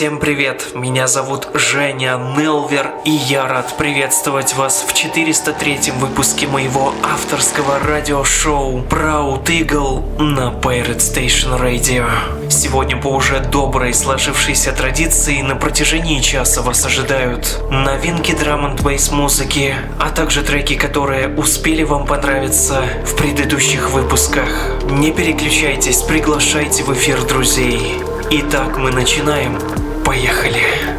Всем привет, меня зовут Женя Нелвер, и я рад приветствовать вас в 403 выпуске моего авторского радиошоу Proud Eagle на Pirate Station Radio. Сегодня по уже доброй сложившейся традиции на протяжении часа вас ожидают новинки драм н бейс музыки, а также треки, которые успели вам понравиться в предыдущих выпусках. Не переключайтесь, приглашайте в эфир друзей. Итак, мы начинаем. Поехали.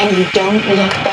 and you don't look back.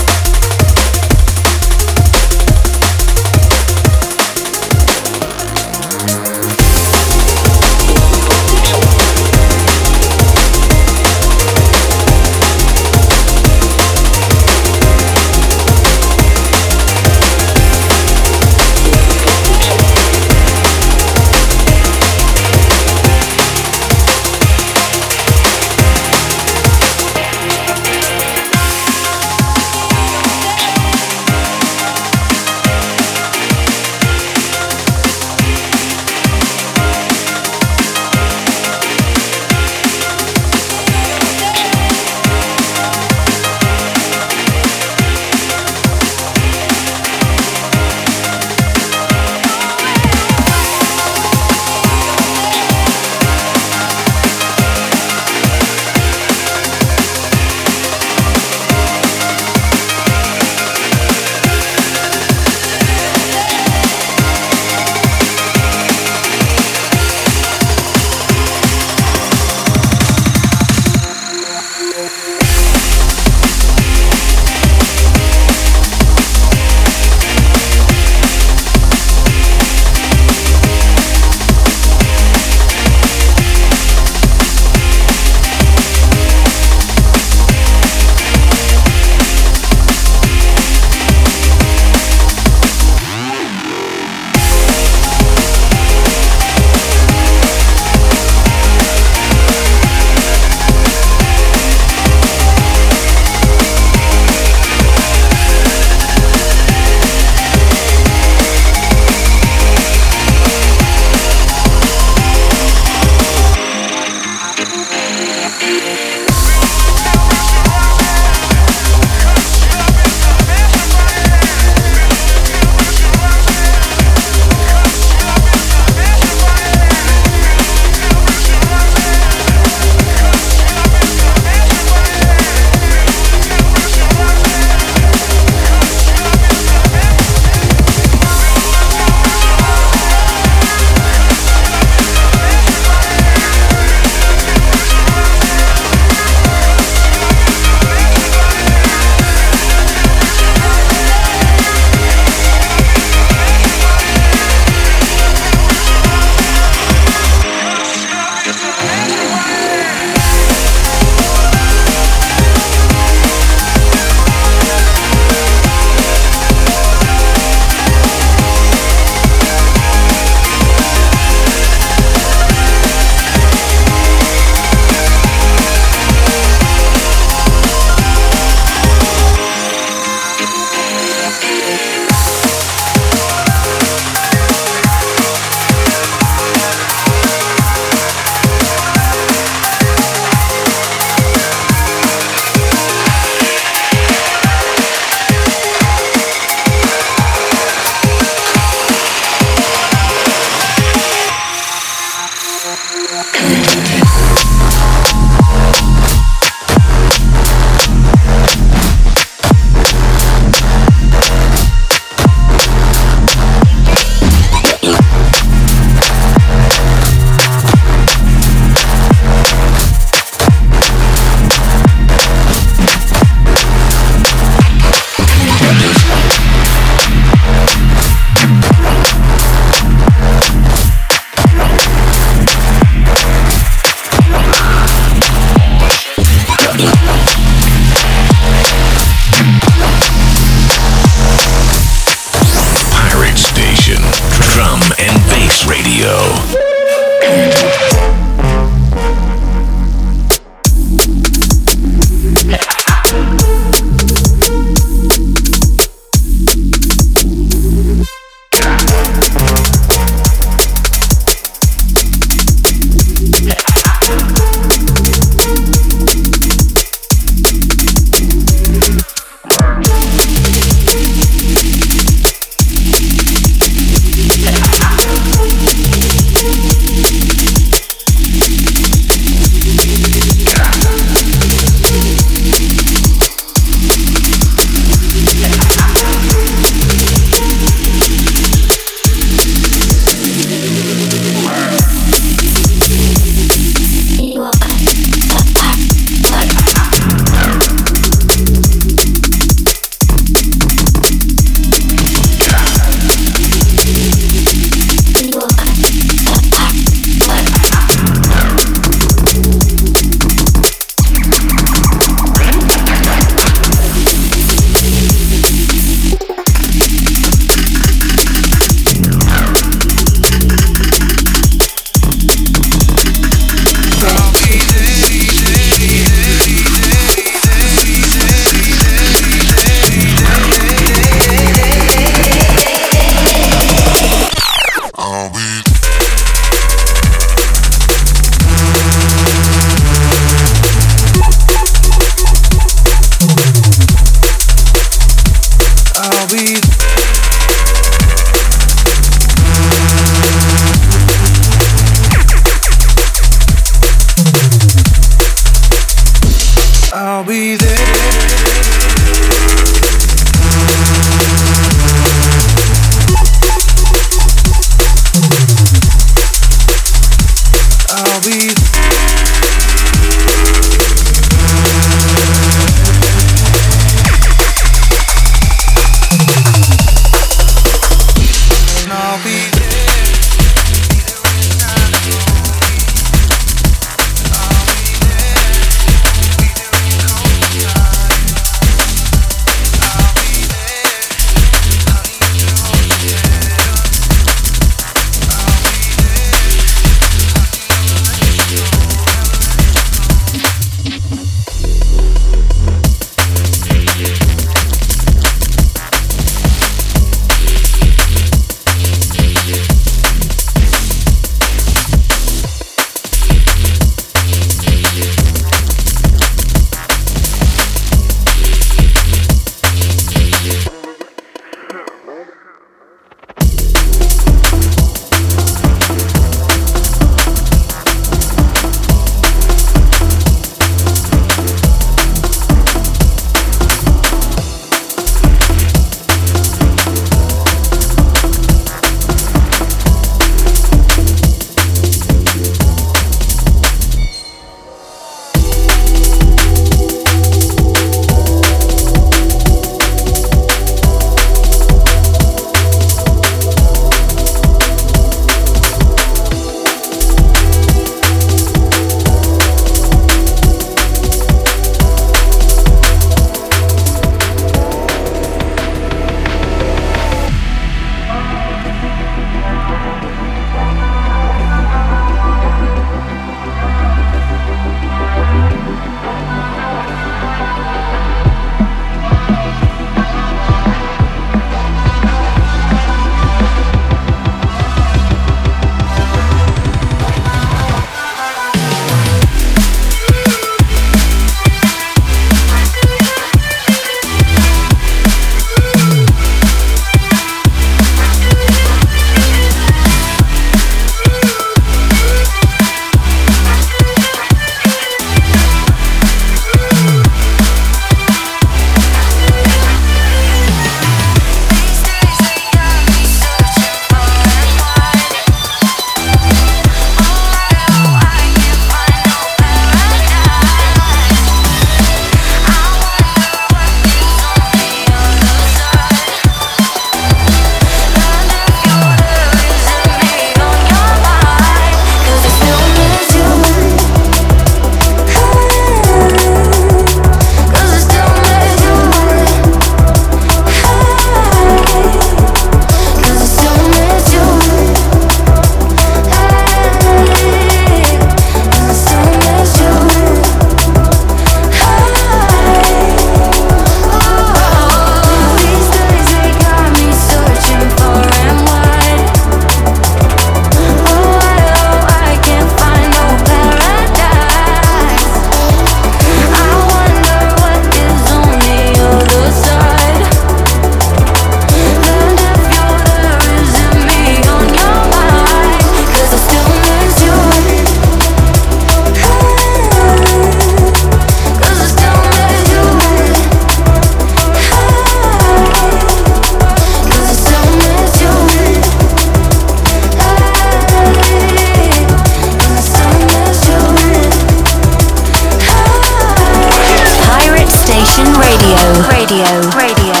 Radio. Radio.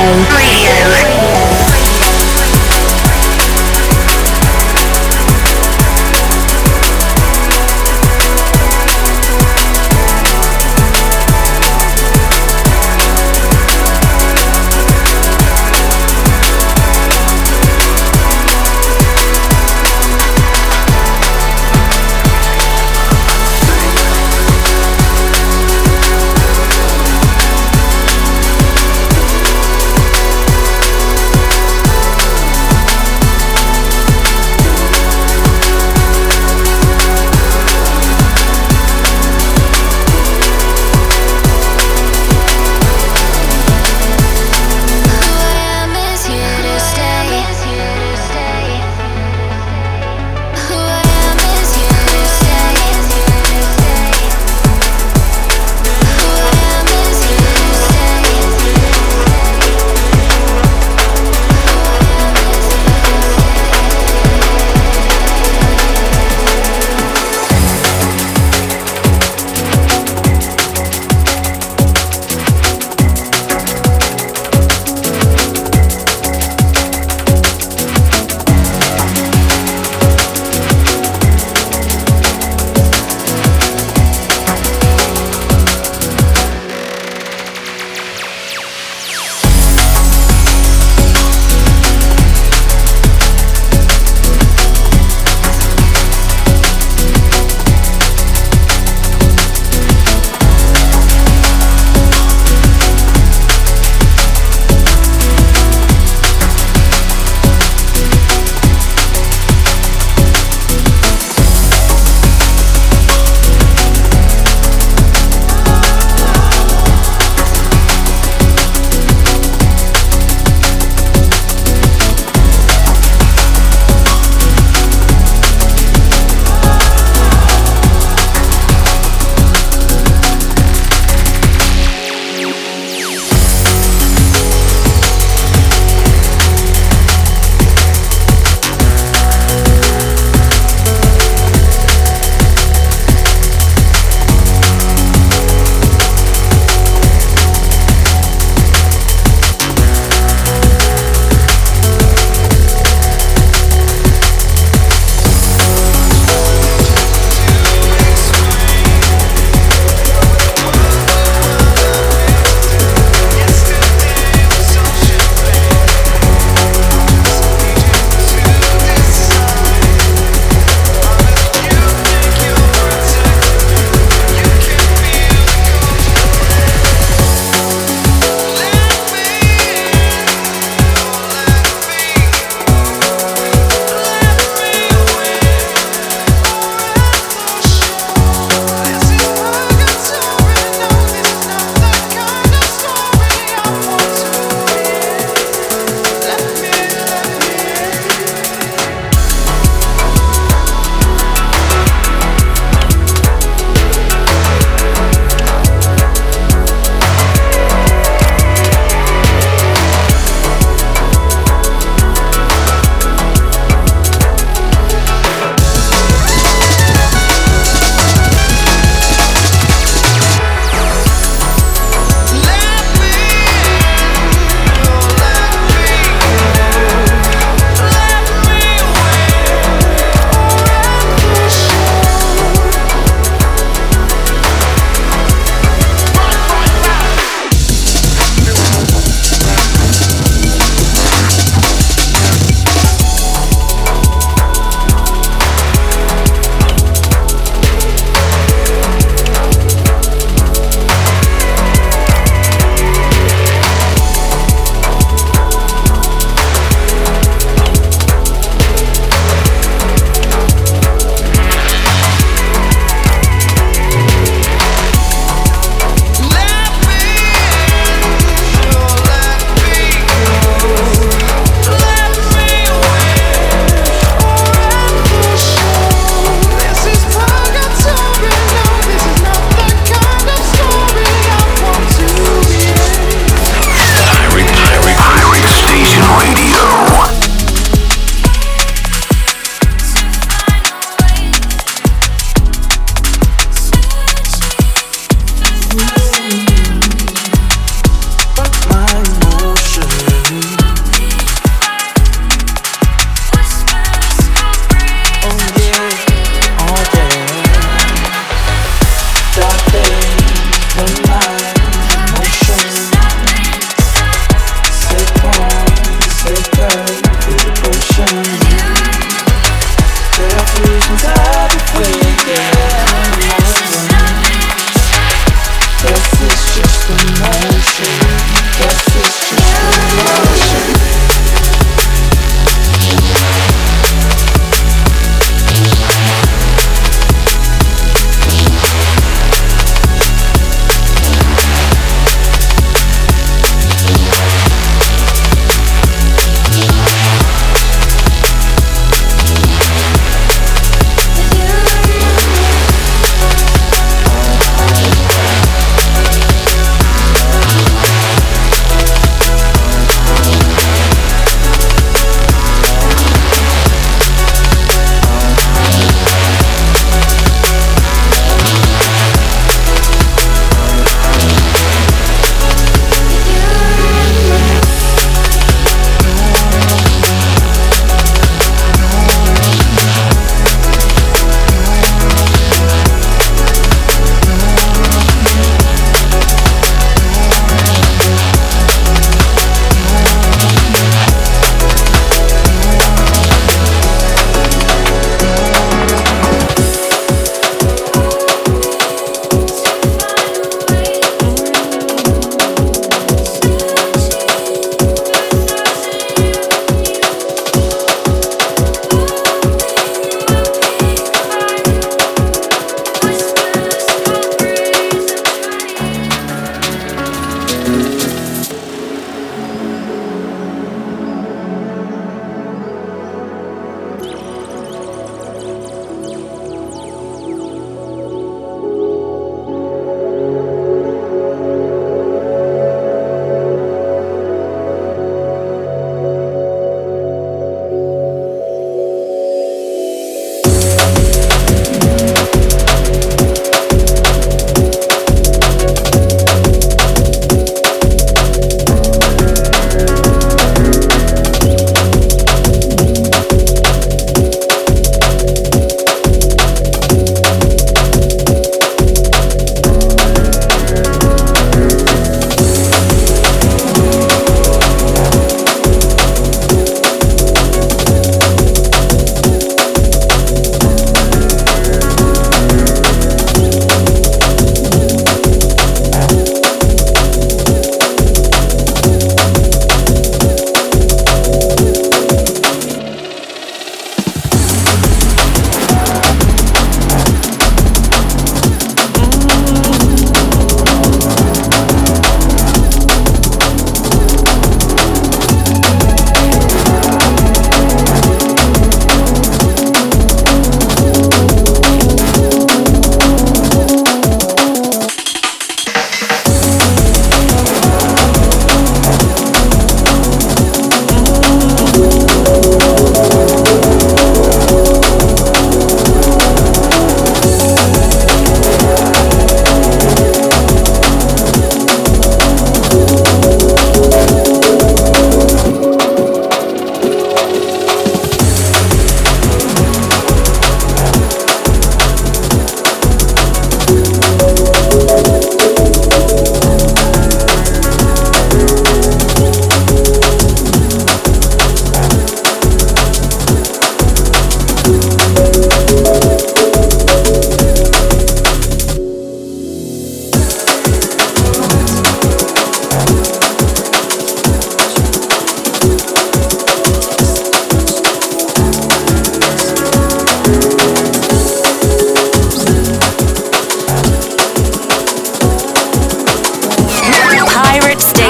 Radio.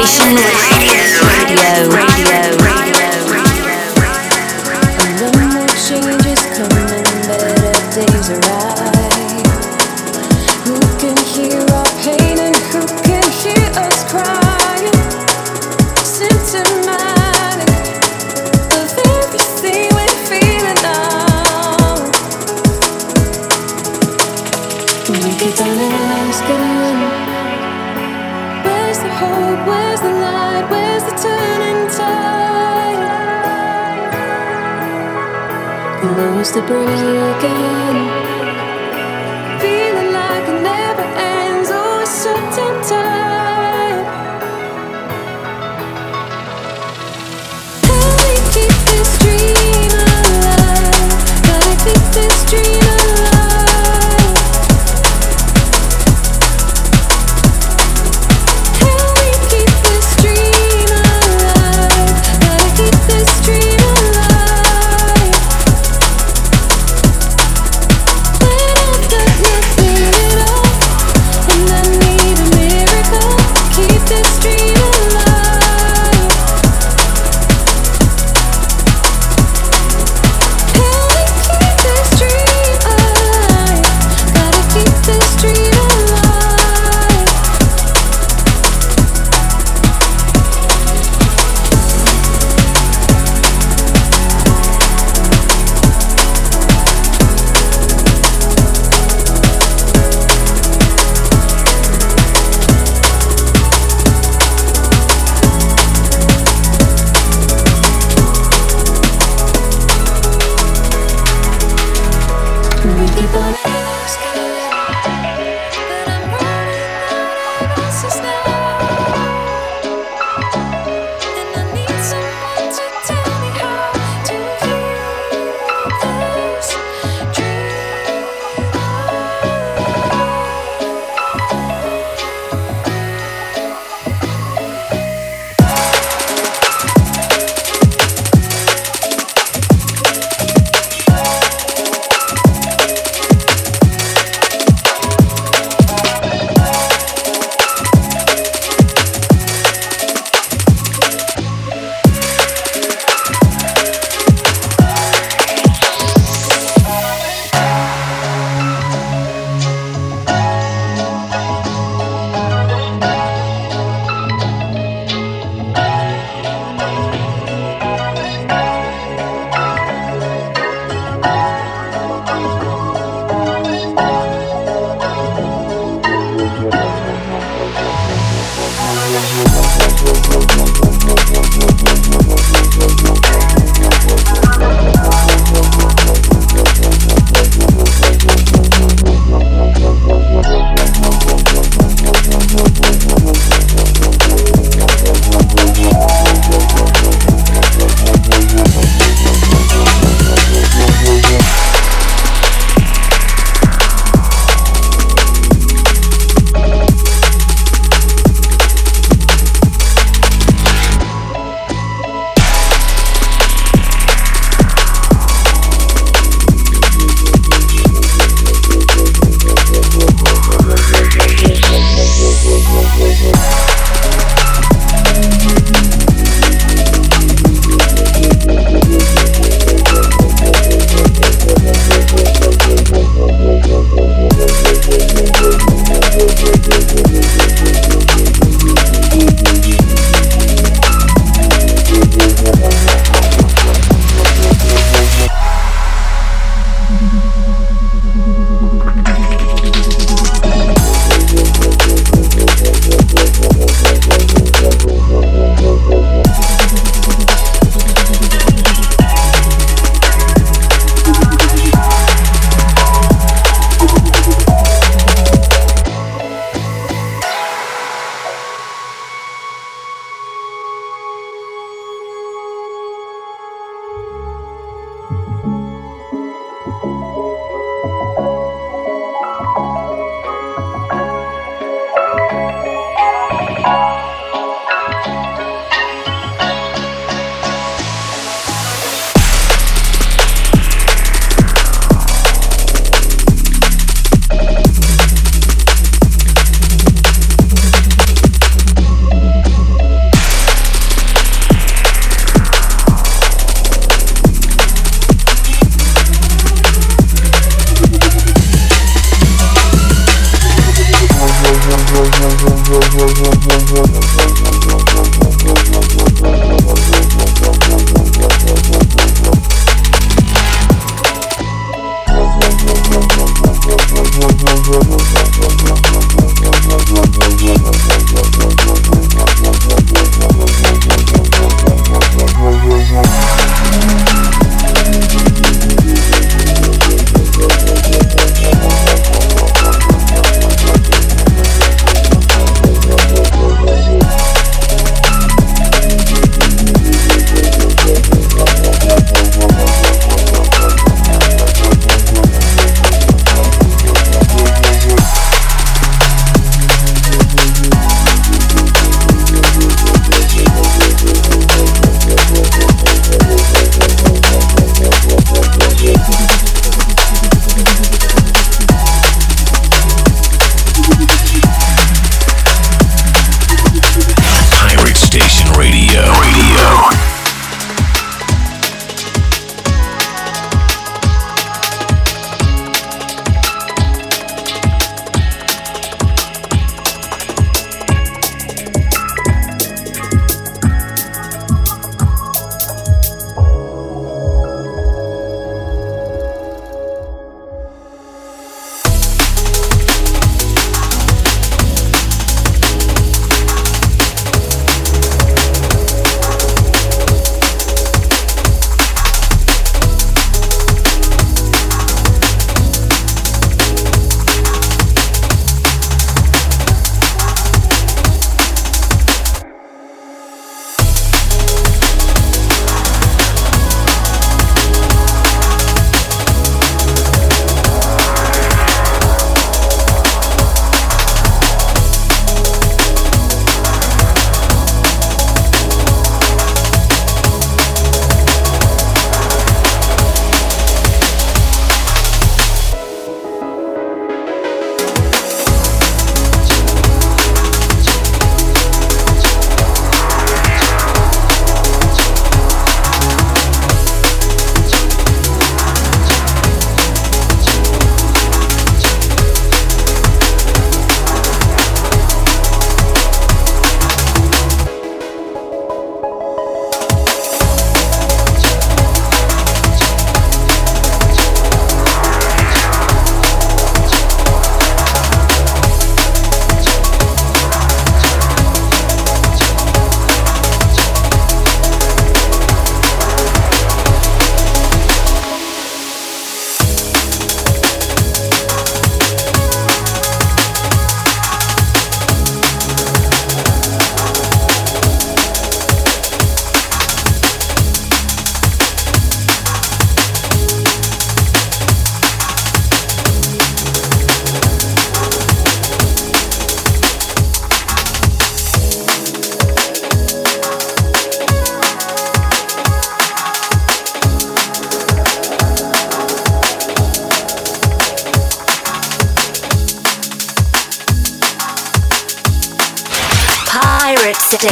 Sensation. people.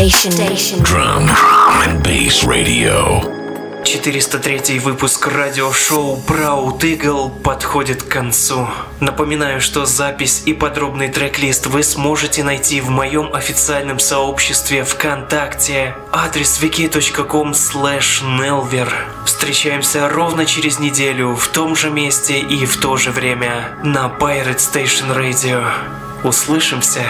Station. Drum, drum and bass radio. 403 выпуск радиошоу Proud Eagle подходит к концу. Напоминаю, что запись и подробный трек-лист вы сможете найти в моем официальном сообществе ВКонтакте. Адрес wiki.com nelver. Встречаемся ровно через неделю в том же месте и в то же время на Pirate Station Radio. Услышимся!